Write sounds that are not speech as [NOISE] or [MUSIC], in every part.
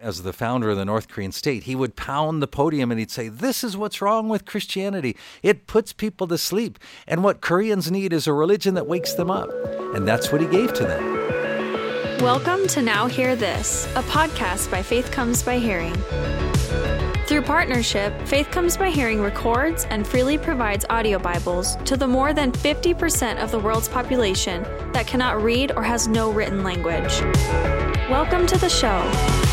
as the founder of the North Korean state, he would pound the podium and he'd say, This is what's wrong with Christianity. It puts people to sleep. And what Koreans need is a religion that wakes them up. And that's what he gave to them. Welcome to Now Hear This, a podcast by Faith Comes by Hearing. Through partnership, Faith Comes by Hearing records and freely provides audio Bibles to the more than 50% of the world's population that cannot read or has no written language. Welcome to the show.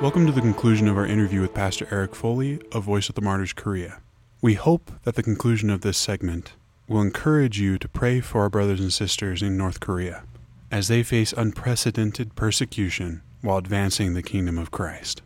Welcome to the conclusion of our interview with Pastor Eric Foley of Voice of the Martyrs Korea. We hope that the conclusion of this segment will encourage you to pray for our brothers and sisters in North Korea as they face unprecedented persecution while advancing the kingdom of Christ.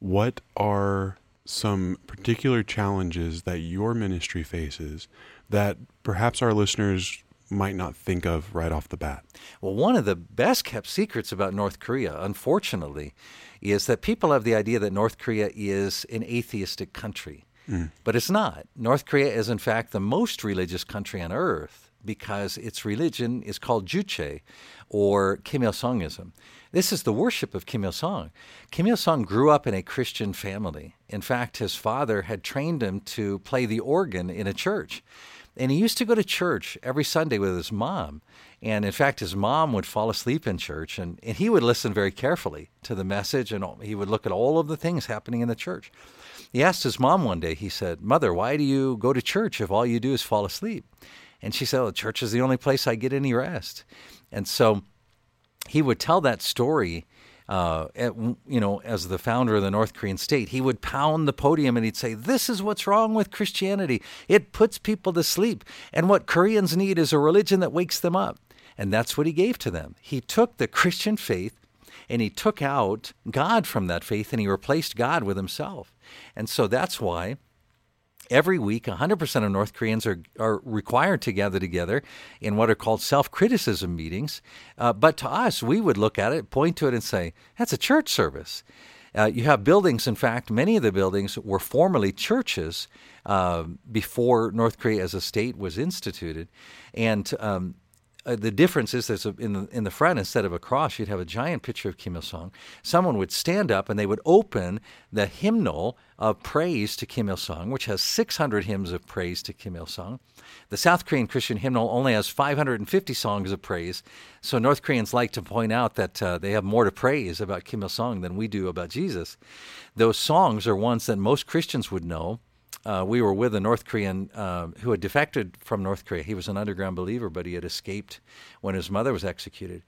What are some particular challenges that your ministry faces that perhaps our listeners might not think of right off the bat? Well, one of the best kept secrets about North Korea, unfortunately, is that people have the idea that North Korea is an atheistic country. Mm. But it's not. North Korea is, in fact, the most religious country on earth because its religion is called Juche or Kim Il sungism. This is the worship of Kim Il sung. Kim Il sung grew up in a Christian family. In fact, his father had trained him to play the organ in a church. And he used to go to church every Sunday with his mom. And in fact, his mom would fall asleep in church, and, and he would listen very carefully to the message, and he would look at all of the things happening in the church. He asked his mom one day, he said, Mother, why do you go to church if all you do is fall asleep? And she said, well, Church is the only place I get any rest. And so he would tell that story uh, at, you know, as the founder of the North Korean state, he would pound the podium and he'd say, This is what's wrong with Christianity. It puts people to sleep. And what Koreans need is a religion that wakes them up. And that's what he gave to them. He took the Christian faith and he took out God from that faith and he replaced God with himself. And so that's why Every week, 100% of North Koreans are, are required to gather together in what are called self criticism meetings. Uh, but to us, we would look at it, point to it, and say, that's a church service. Uh, you have buildings, in fact, many of the buildings were formerly churches uh, before North Korea as a state was instituted. And um, uh, the difference is there's a, in the in the front instead of a cross you'd have a giant picture of Kim Il Sung. Someone would stand up and they would open the hymnal of praise to Kim Il Sung, which has 600 hymns of praise to Kim Il Sung. The South Korean Christian hymnal only has 550 songs of praise, so North Koreans like to point out that uh, they have more to praise about Kim Il Sung than we do about Jesus. Those songs are ones that most Christians would know uh, we were with a North Korean uh, who had defected from North Korea. He was an underground believer, but he had escaped when his mother was executed.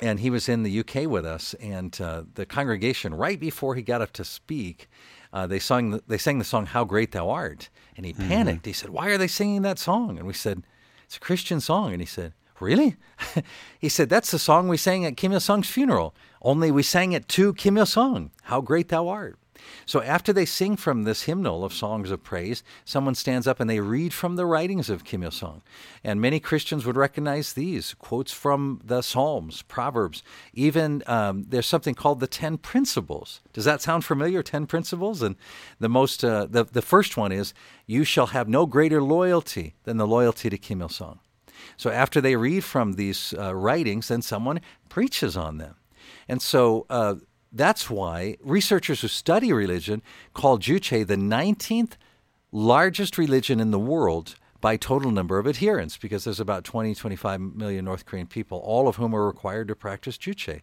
And he was in the UK with us, and uh, the congregation, right before he got up to speak, uh, they sang the, they sang the song "How Great Thou Art," and he mm-hmm. panicked. He said, "Why are they singing that song?" And we said, "It's a Christian song." And he said, "Really?" [LAUGHS] he said, "That's the song we sang at Kim Il Sung's funeral. Only we sang it to Kim Il Sung. How great thou art." So after they sing from this hymnal of songs of praise, someone stands up and they read from the writings of Kim Il sung. And many Christians would recognize these quotes from the Psalms, Proverbs. Even um, there's something called the Ten Principles. Does that sound familiar? Ten Principles? And the most, uh, the, the first one is, You shall have no greater loyalty than the loyalty to Kim Il sung. So after they read from these uh, writings, then someone preaches on them. And so uh, that's why researchers who study religion call Juche the 19th largest religion in the world by total number of adherents because there's about 20 25 million North Korean people all of whom are required to practice Juche.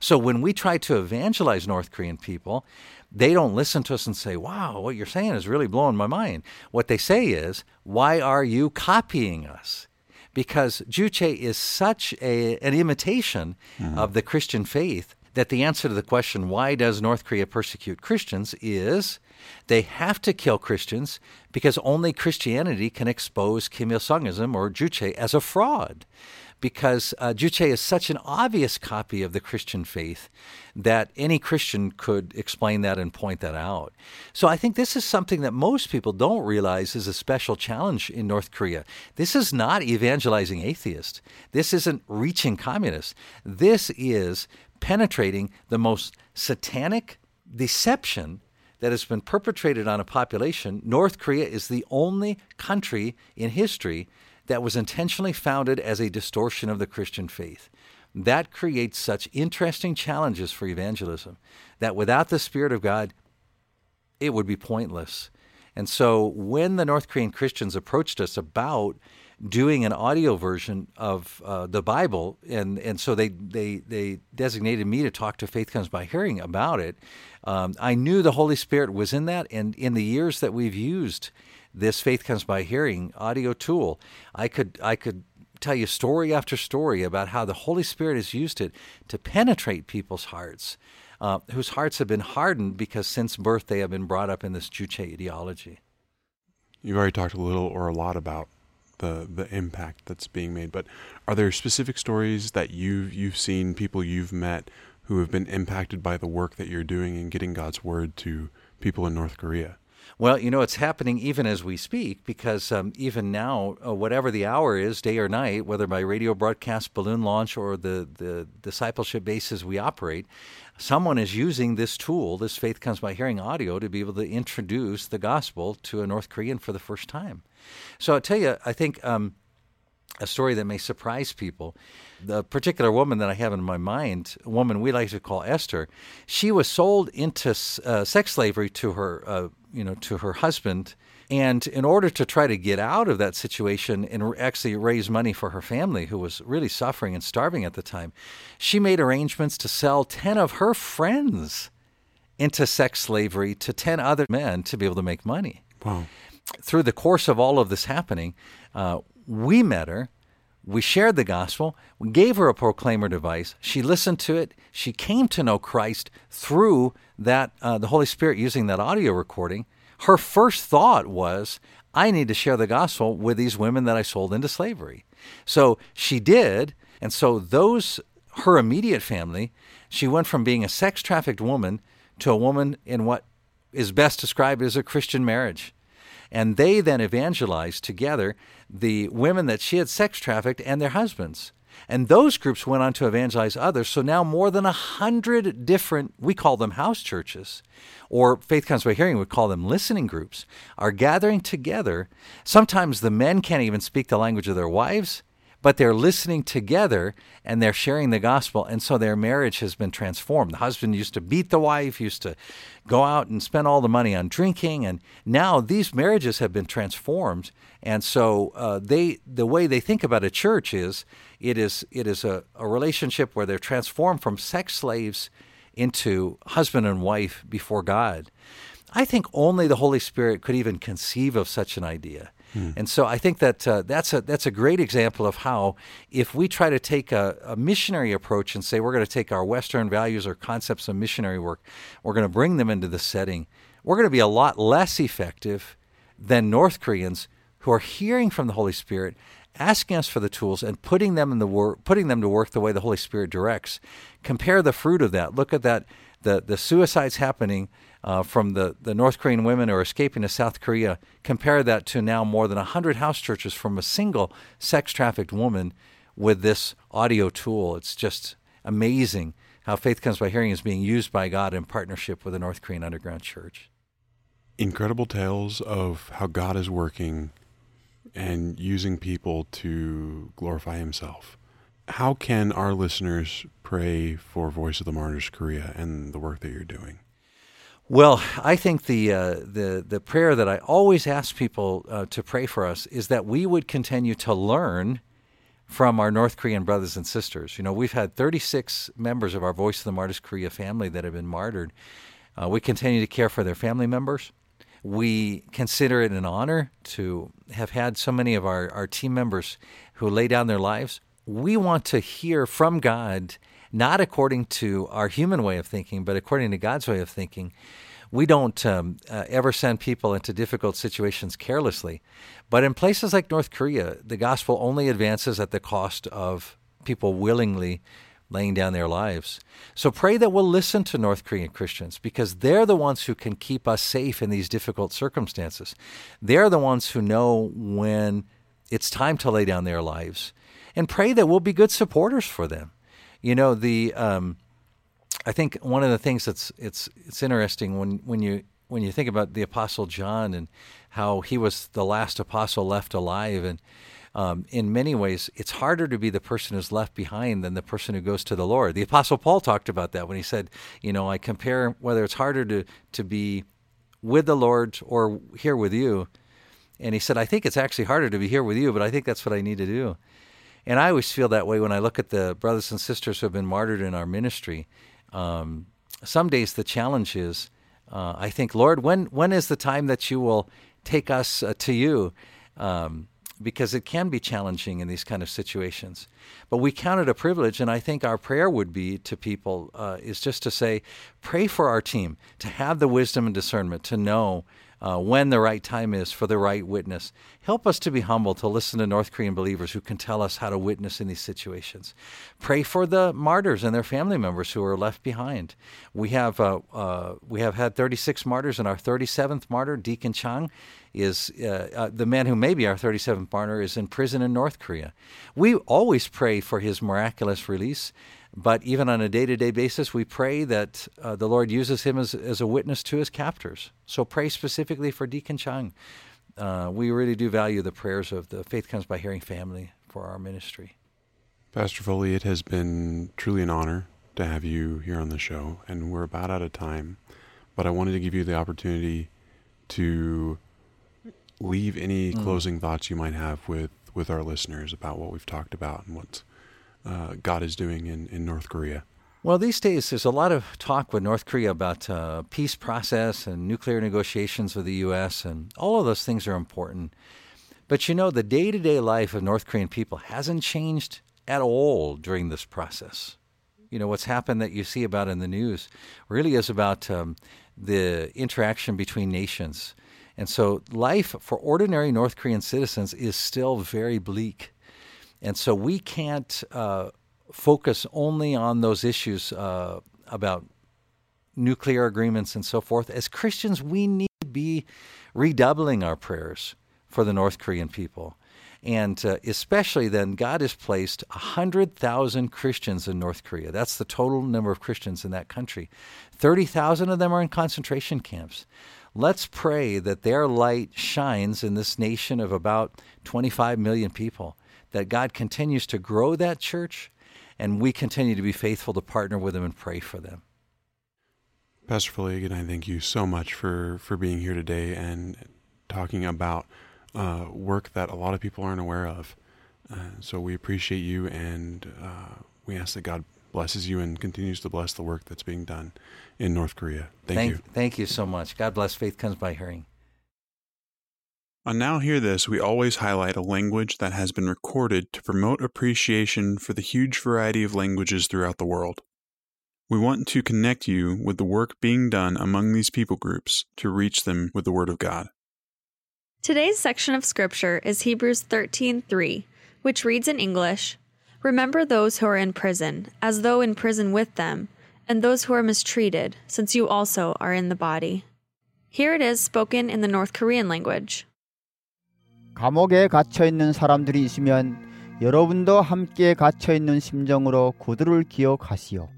So when we try to evangelize North Korean people, they don't listen to us and say, "Wow, what you're saying is really blowing my mind." What they say is, "Why are you copying us?" Because Juche is such a, an imitation mm-hmm. of the Christian faith that the answer to the question, why does North Korea persecute Christians, is they have to kill Christians because only Christianity can expose Kim Il sungism or Juche as a fraud. Because uh, Juche is such an obvious copy of the Christian faith that any Christian could explain that and point that out. So I think this is something that most people don't realize is a special challenge in North Korea. This is not evangelizing atheists. This isn't reaching communists. This is penetrating the most satanic deception that has been perpetrated on a population. North Korea is the only country in history that was intentionally founded as a distortion of the Christian faith. that creates such interesting challenges for evangelism that without the Spirit of God, it would be pointless. And so when the North Korean Christians approached us about doing an audio version of uh, the Bible, and, and so they, they, they designated me to talk to Faith Comes by Hearing about it, um, I knew the Holy Spirit was in that. And in the years that we've used this Faith Comes by Hearing audio tool, I could, I could tell you story after story about how the Holy Spirit has used it to penetrate people's hearts uh, whose hearts have been hardened because since birth they have been brought up in this Juche ideology. You've already talked a little or a lot about the the impact that's being made, but are there specific stories that you've you've seen people you've met who have been impacted by the work that you're doing in getting God's word to people in North Korea? Well, you know, it's happening even as we speak because um, even now, uh, whatever the hour is, day or night, whether by radio broadcast, balloon launch, or the, the discipleship bases we operate, someone is using this tool, this Faith Comes by Hearing audio, to be able to introduce the gospel to a North Korean for the first time. So I'll tell you, I think um, a story that may surprise people. The particular woman that I have in my mind, a woman we like to call Esther, she was sold into uh, sex slavery to her uh, you know, to her husband. And in order to try to get out of that situation and actually raise money for her family, who was really suffering and starving at the time, she made arrangements to sell 10 of her friends into sex slavery to 10 other men to be able to make money. Wow. Through the course of all of this happening, uh, we met her. We shared the gospel. We gave her a proclaimer device. She listened to it. She came to know Christ through that uh, the Holy Spirit using that audio recording. Her first thought was, I need to share the gospel with these women that I sold into slavery. So she did. And so those, her immediate family, she went from being a sex trafficked woman to a woman in what is best described as a Christian marriage. And they then evangelized together the women that she had sex trafficked and their husbands. And those groups went on to evangelize others. So now more than a hundred different, we call them house churches, or Faith Comes by Hearing, we call them listening groups, are gathering together. Sometimes the men can't even speak the language of their wives, but they're listening together and they're sharing the gospel. And so their marriage has been transformed. The husband used to beat the wife, used to go out and spend all the money on drinking. And now these marriages have been transformed. And so uh, they, the way they think about a church is it is, it is a, a relationship where they're transformed from sex slaves into husband and wife before God. I think only the Holy Spirit could even conceive of such an idea. Hmm. And so I think that uh, that's a that's a great example of how if we try to take a, a missionary approach and say we're going to take our Western values or concepts of missionary work, we're going to bring them into the setting, we're going to be a lot less effective than North Koreans who are hearing from the Holy Spirit, asking us for the tools and putting them in the work, putting them to work the way the Holy Spirit directs. Compare the fruit of that. Look at that the the suicides happening uh, from the, the North Korean women who are escaping to South Korea, compare that to now more than 100 house churches from a single sex trafficked woman with this audio tool. It's just amazing how Faith Comes by Hearing is being used by God in partnership with the North Korean Underground Church. Incredible tales of how God is working and using people to glorify Himself. How can our listeners pray for Voice of the Martyrs Korea and the work that you're doing? Well, I think the uh, the the prayer that I always ask people uh, to pray for us is that we would continue to learn from our North Korean brothers and sisters. You know, we've had 36 members of our Voice of the Martyrs Korea family that have been martyred. Uh, we continue to care for their family members. We consider it an honor to have had so many of our, our team members who lay down their lives. We want to hear from God not according to our human way of thinking, but according to God's way of thinking. We don't um, uh, ever send people into difficult situations carelessly. But in places like North Korea, the gospel only advances at the cost of people willingly laying down their lives. So pray that we'll listen to North Korean Christians because they're the ones who can keep us safe in these difficult circumstances. They're the ones who know when it's time to lay down their lives. And pray that we'll be good supporters for them. You know the. Um, I think one of the things that's it's it's interesting when when you when you think about the apostle John and how he was the last apostle left alive and um, in many ways, it's harder to be the person who's left behind than the person who goes to the Lord. The Apostle Paul talked about that when he said, you know, I compare whether it's harder to, to be with the Lord or here with you. And he said, I think it's actually harder to be here with you, but I think that's what I need to do. And I always feel that way when I look at the brothers and sisters who have been martyred in our ministry. Um, some days the challenge is, uh, I think, Lord, when when is the time that you will take us uh, to you? Um, because it can be challenging in these kind of situations. But we count it a privilege, and I think our prayer would be to people uh, is just to say, pray for our team to have the wisdom and discernment to know uh, when the right time is for the right witness. Help us to be humble to listen to North Korean believers who can tell us how to witness in these situations. Pray for the martyrs and their family members who are left behind. We have uh, uh, we have had 36 martyrs, and our 37th martyr, Deacon Chang, is uh, uh, the man who may be our 37th martyr is in prison in North Korea. We always pray for his miraculous release. But even on a day to day basis, we pray that uh, the Lord uses him as, as a witness to his captors. So pray specifically for Deacon Chang. Uh, we really do value the prayers of the Faith Comes by Hearing family for our ministry. Pastor Foley, it has been truly an honor to have you here on the show, and we're about out of time. But I wanted to give you the opportunity to leave any mm. closing thoughts you might have with, with our listeners about what we've talked about and what's uh, God is doing in, in North Korea? Well, these days there's a lot of talk with North Korea about uh, peace process and nuclear negotiations with the U.S., and all of those things are important. But you know, the day to day life of North Korean people hasn't changed at all during this process. You know, what's happened that you see about in the news really is about um, the interaction between nations. And so life for ordinary North Korean citizens is still very bleak. And so we can't uh, focus only on those issues uh, about nuclear agreements and so forth. As Christians, we need to be redoubling our prayers for the North Korean people. And uh, especially then, God has placed 100,000 Christians in North Korea. That's the total number of Christians in that country. 30,000 of them are in concentration camps. Let's pray that their light shines in this nation of about 25 million people that God continues to grow that church and we continue to be faithful to partner with them and pray for them. Pastor Foley, I thank you so much for, for being here today and talking about uh, work that a lot of people aren't aware of. Uh, so we appreciate you and uh, we ask that God blesses you and continues to bless the work that's being done in North Korea. Thank, thank you. Thank you so much. God bless. Faith comes by hearing. On Now Hear This, we always highlight a language that has been recorded to promote appreciation for the huge variety of languages throughout the world. We want to connect you with the work being done among these people groups to reach them with the Word of God. Today's section of Scripture is Hebrews 13:3, which reads in English, Remember those who are in prison, as though in prison with them, and those who are mistreated, since you also are in the body. Here it is spoken in the North Korean language. 감옥에 갇혀 있는 사람들이 있으면 여러분도 함께 갇혀 있는 심정으로 그들을 기억하시오.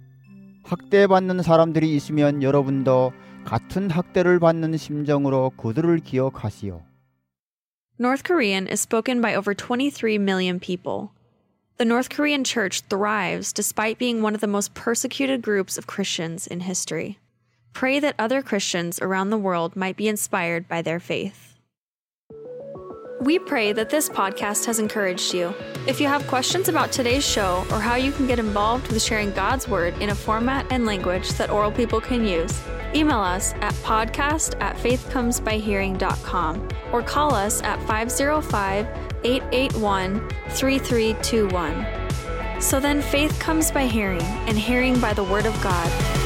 학대받는 사람들이 있으면 여러분도 같은 학대를 받는 심정으로 그들을 기억하시오. North Korean is spoken by over 23 million people. The North Korean church thrives despite being one of the most persecuted groups of Christians in history. Pray that other Christians around the world might be inspired by their faith. We pray that this podcast has encouraged you. If you have questions about today's show or how you can get involved with sharing God's Word in a format and language that oral people can use, email us at podcast at faithcomesbyhearing.com or call us at 505 881 3321. So then faith comes by hearing, and hearing by the Word of God.